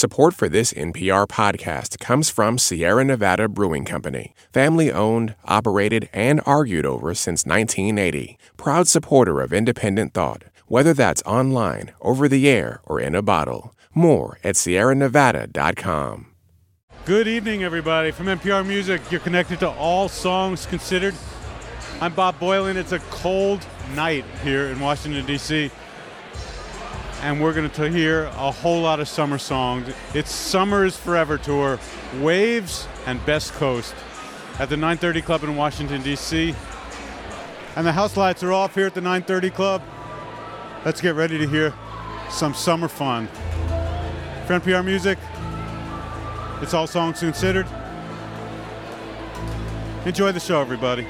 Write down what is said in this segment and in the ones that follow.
Support for this NPR podcast comes from Sierra Nevada Brewing Company, family owned, operated, and argued over since 1980. Proud supporter of independent thought, whether that's online, over the air, or in a bottle. More at sierranevada.com. Good evening, everybody. From NPR Music, you're connected to All Songs Considered. I'm Bob Boilen. It's a cold night here in Washington, D.C and we're going to hear a whole lot of summer songs. It's Summer's Forever Tour, Wavves and Best Coast at the 930 Club in Washington, D.C. And the house lights are off here at the 930 Club. Let's get ready to hear some summer fun. For NPR Music, it's all songs considered. Enjoy the show, everybody.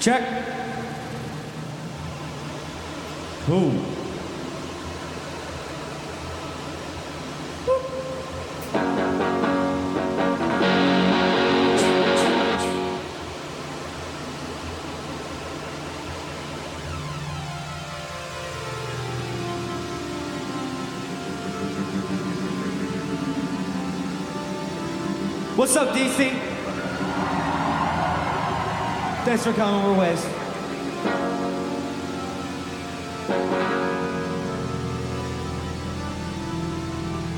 Check. Boom. What's up, DC? Thanks for coming. We're Wavves.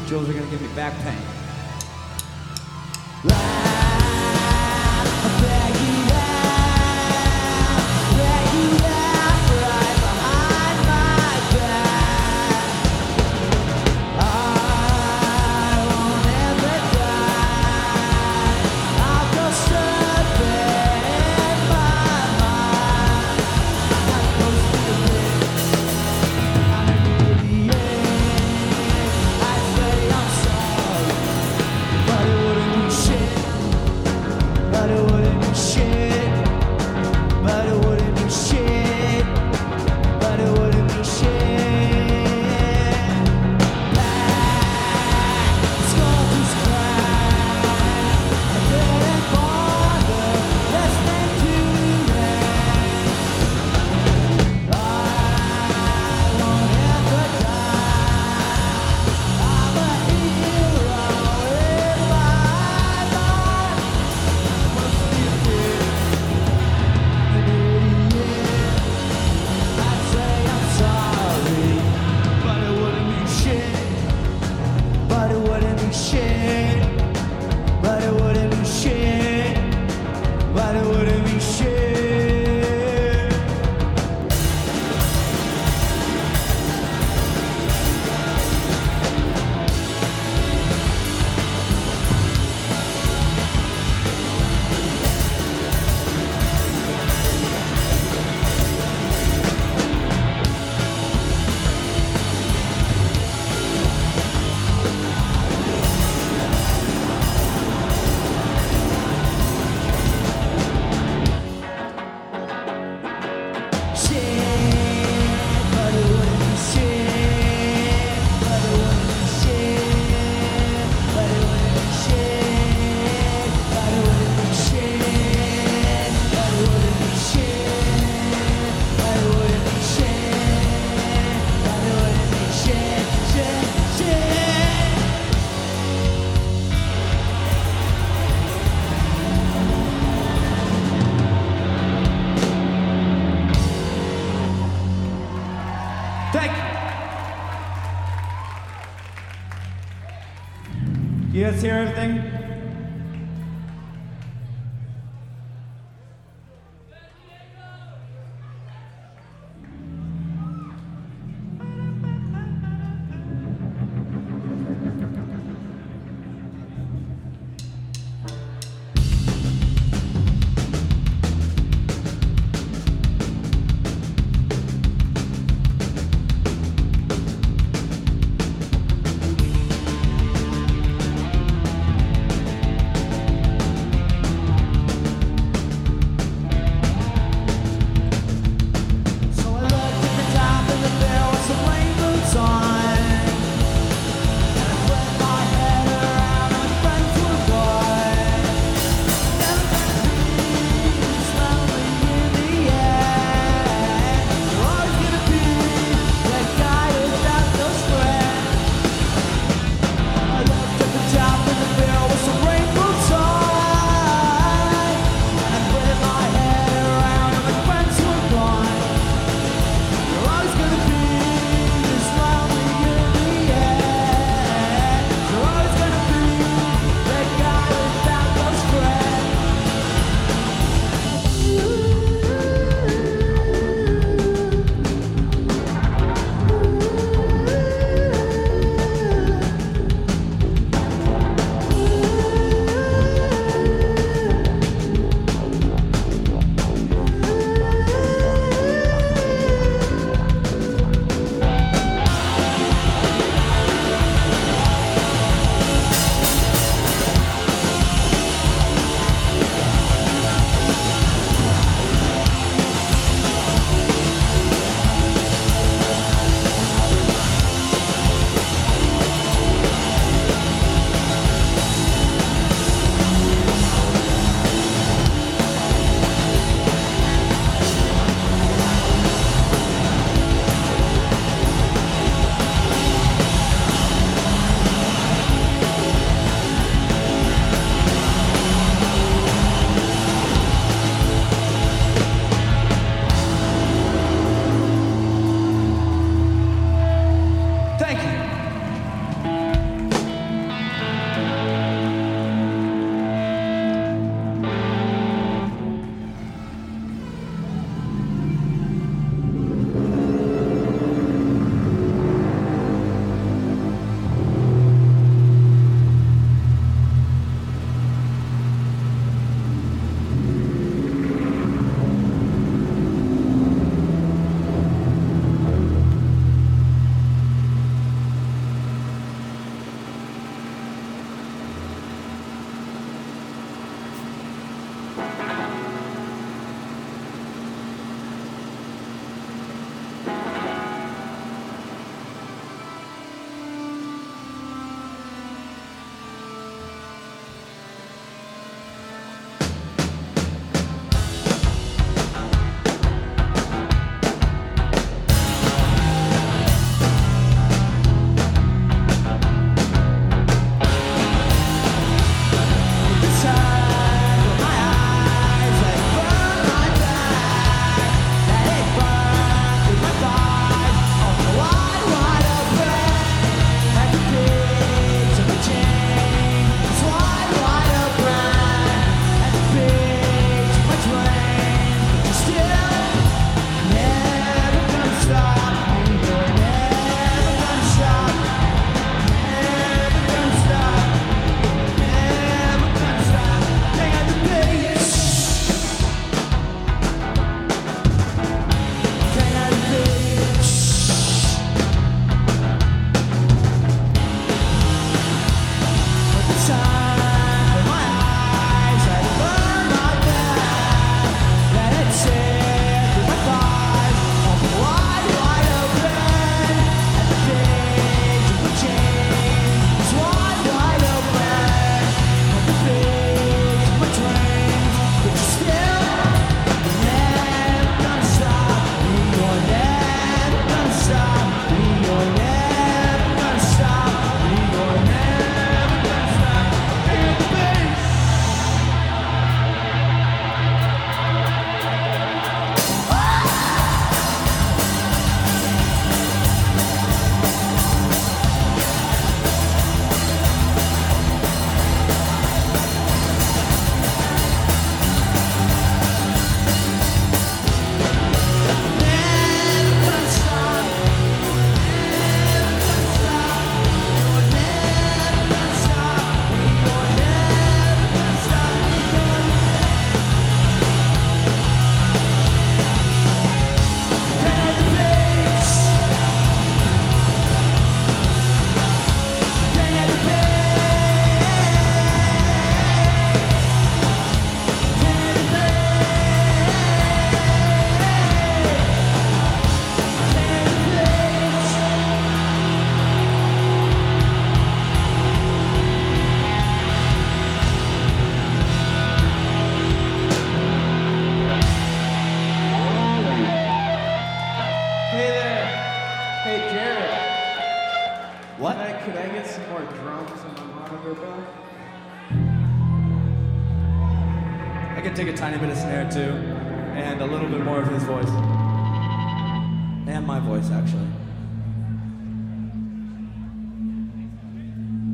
Jules are gonna give me back pain. Guys hear everything?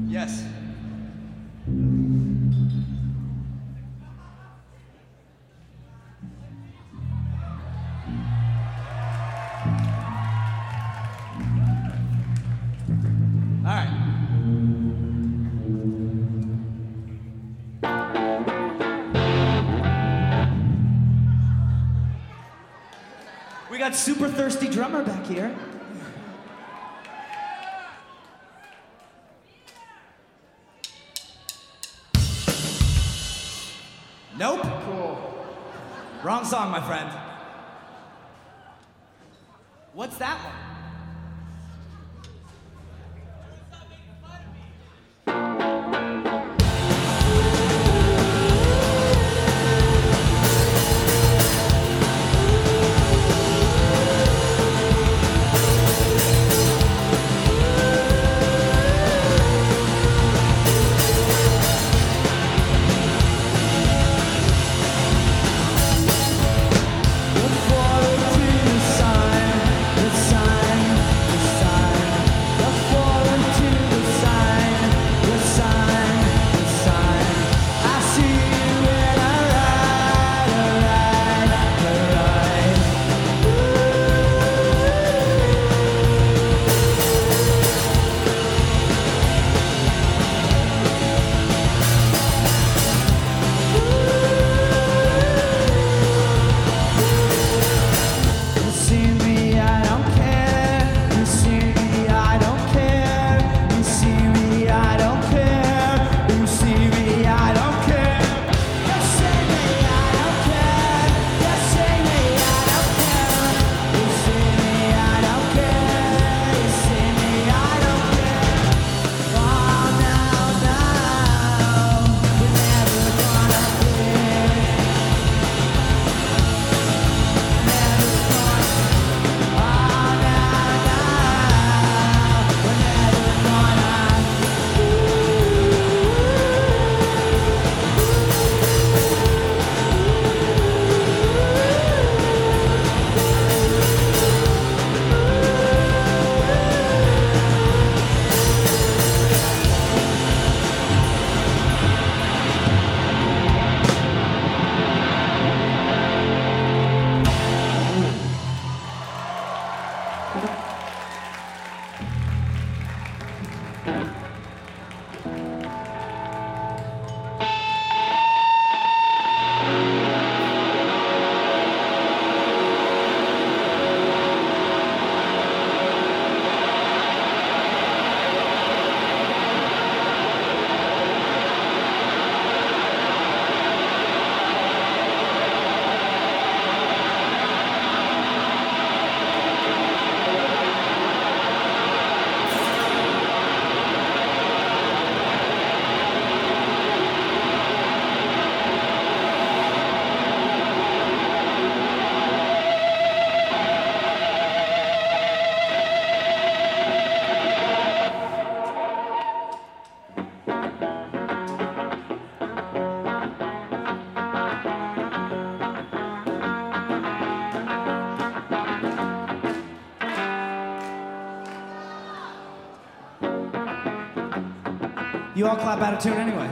Yes. All right. We got super thirsty drummer back here. song, my friend. You all clap out of tune anyway.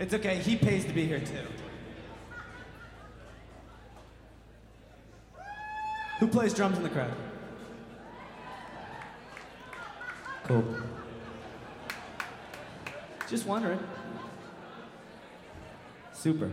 It's okay. He pays to be here too. Who plays drums in the crowd? Cool. Just wondering. Super.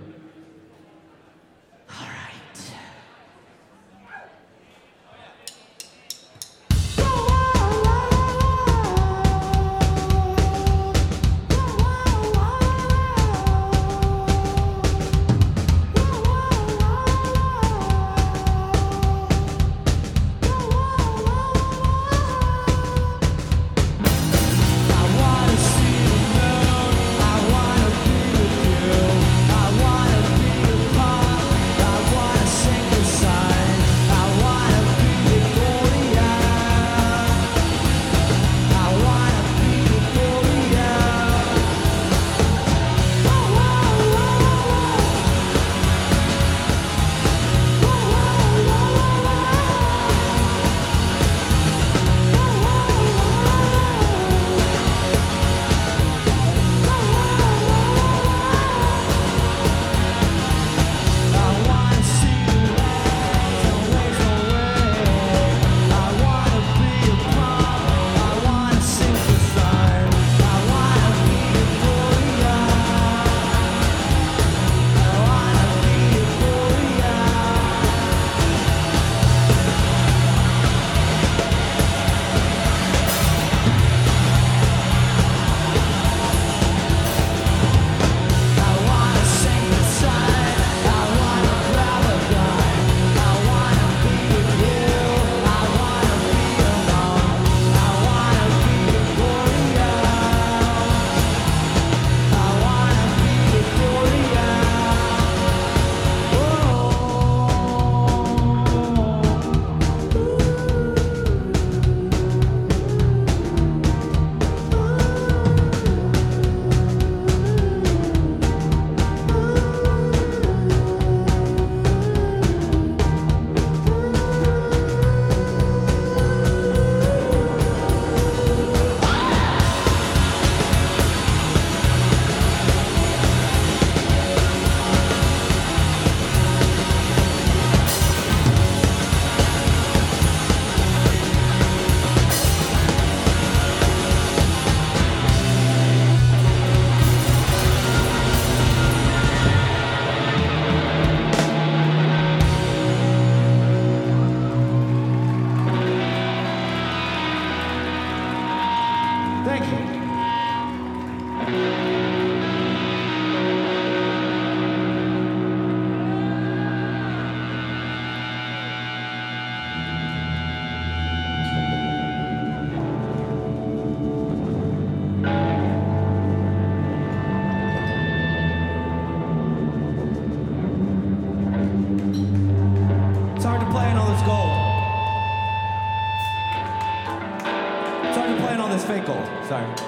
Sorry.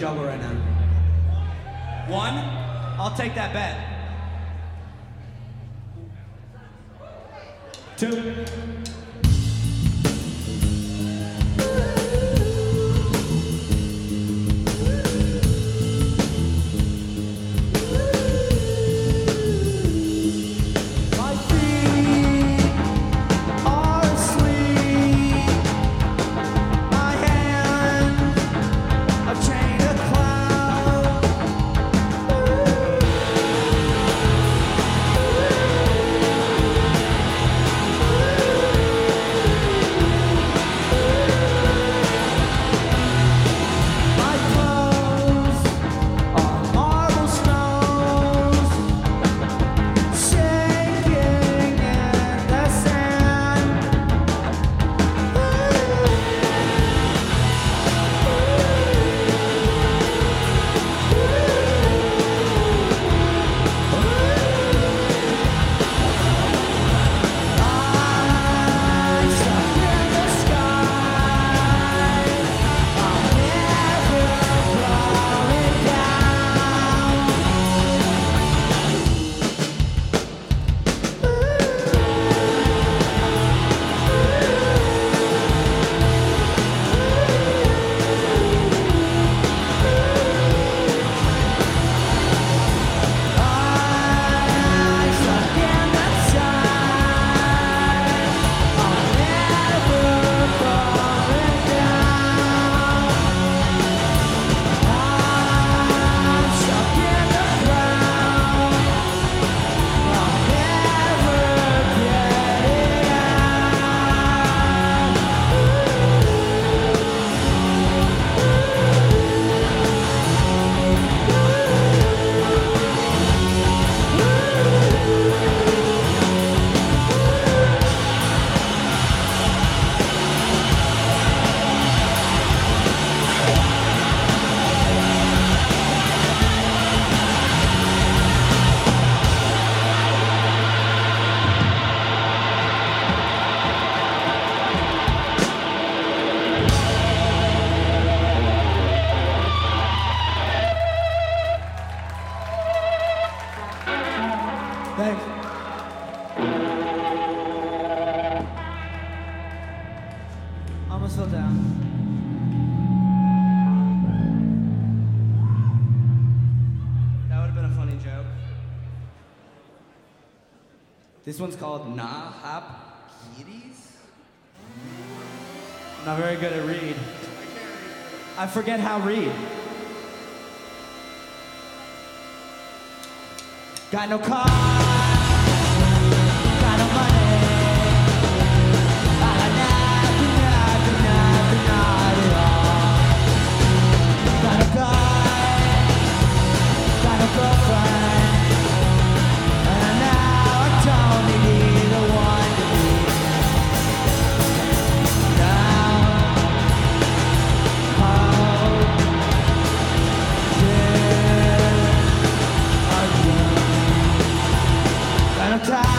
Juggle right now? One? I'll take that bet. one's called No Hope Kids. I'm not very good at read. I forget how read. Got no car. time.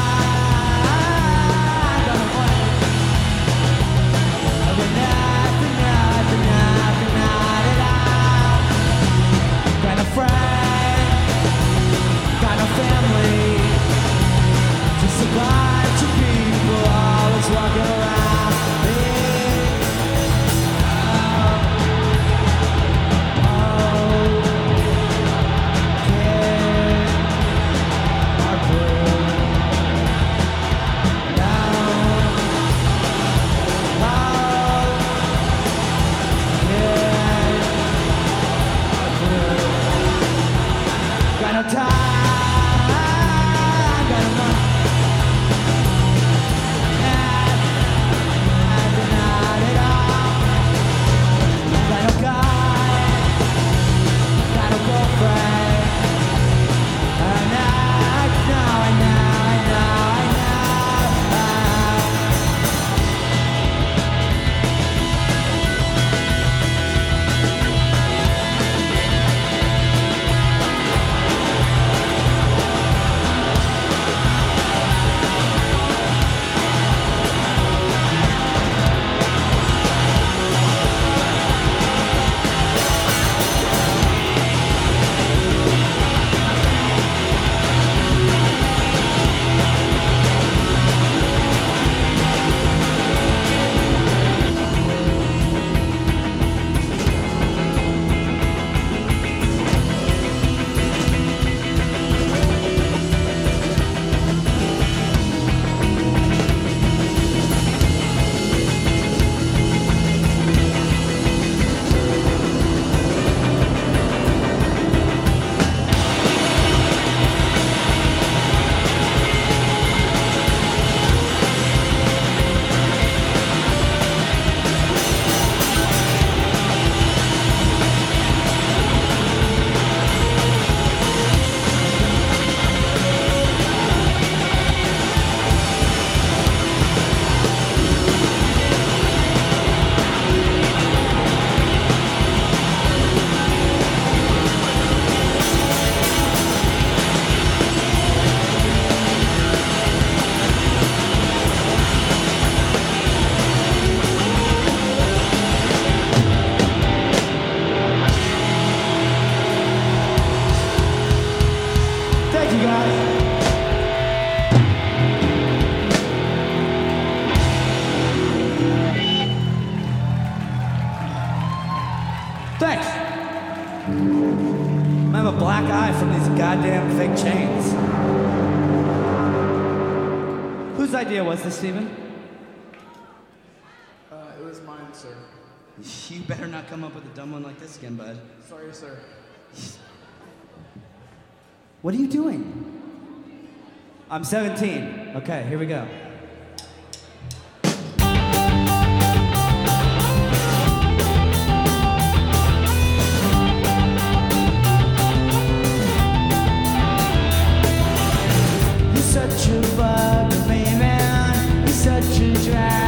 I'm 17. Okay, here we go. You're such a bug. You're such a drag.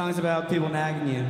Song's about people nagging you.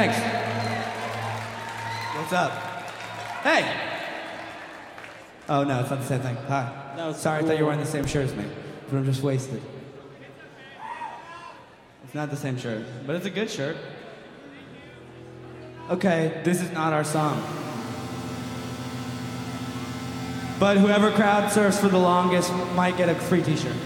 Thanks. What's up? Hey! Oh, no, it's not the same thing. Hi. No, Sorry, I thought you were wearing the same shirt as me, but I'm just wasted. It's not the same shirt, but it's a good shirt. Okay, this is not our song. But whoever crowd surfs for the longest might get a free t shirt.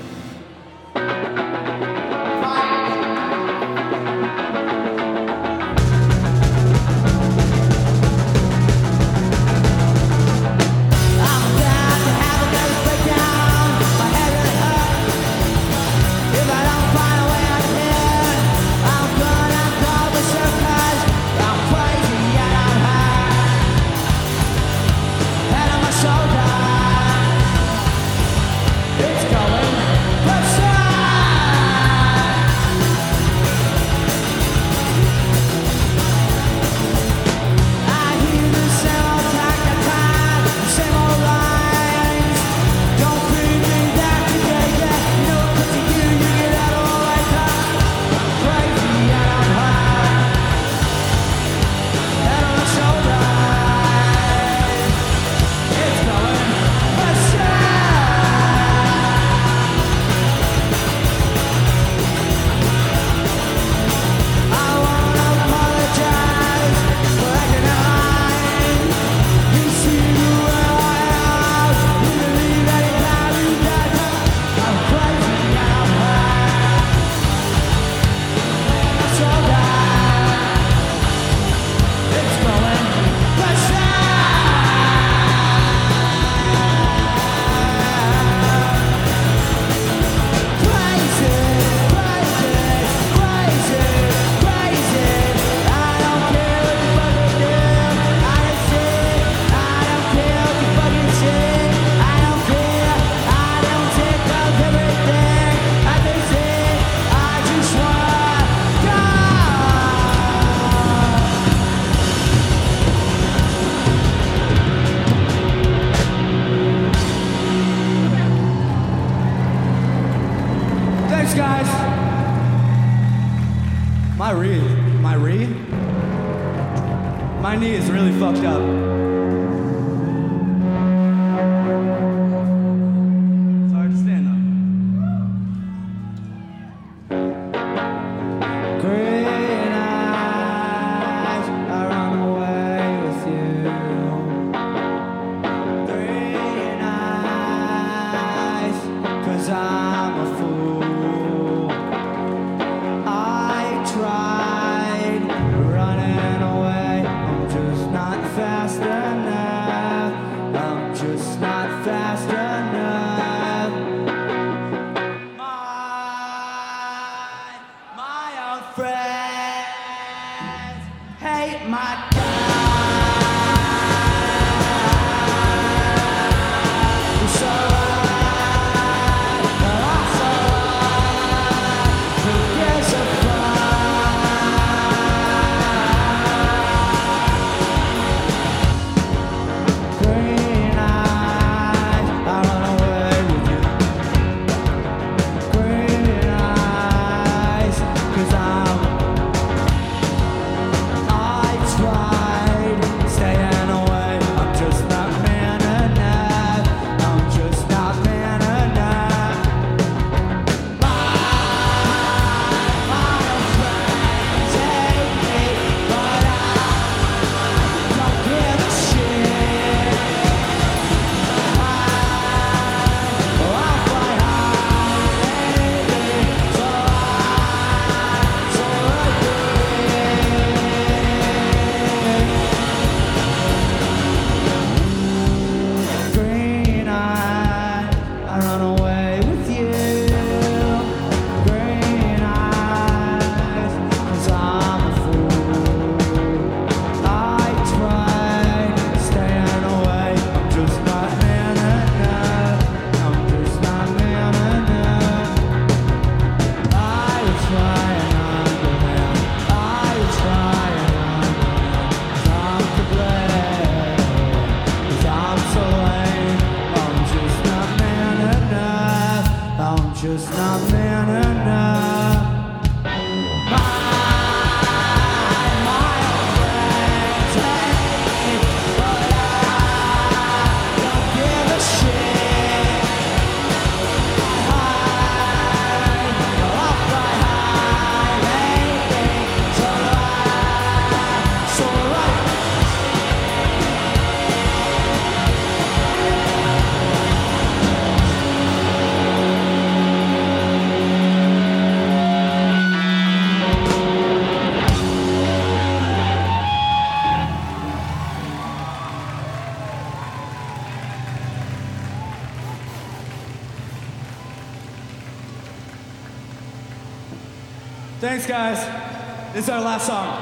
Thanks, guys. This is our last song.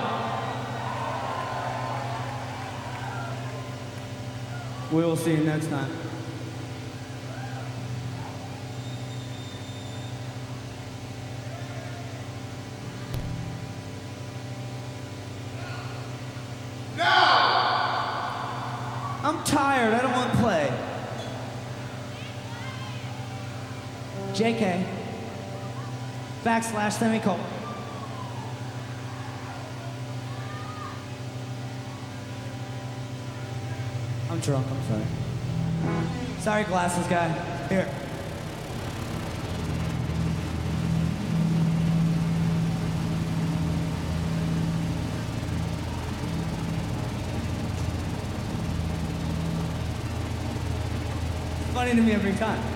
We will see you next time. I'm tired. I don't want to play. JK. Backslash semicolon. I'm drunk. I'm sorry. Sorry, glasses guy. Here. Funny to me every time.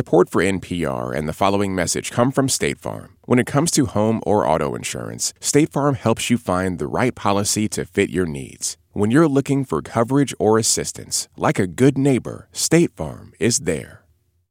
Support for NPR and the following message come from State Farm. When it comes to home or auto insurance, State Farm helps you find the right policy to fit your needs. When you're looking for coverage or assistance, like a good neighbor, State Farm is there.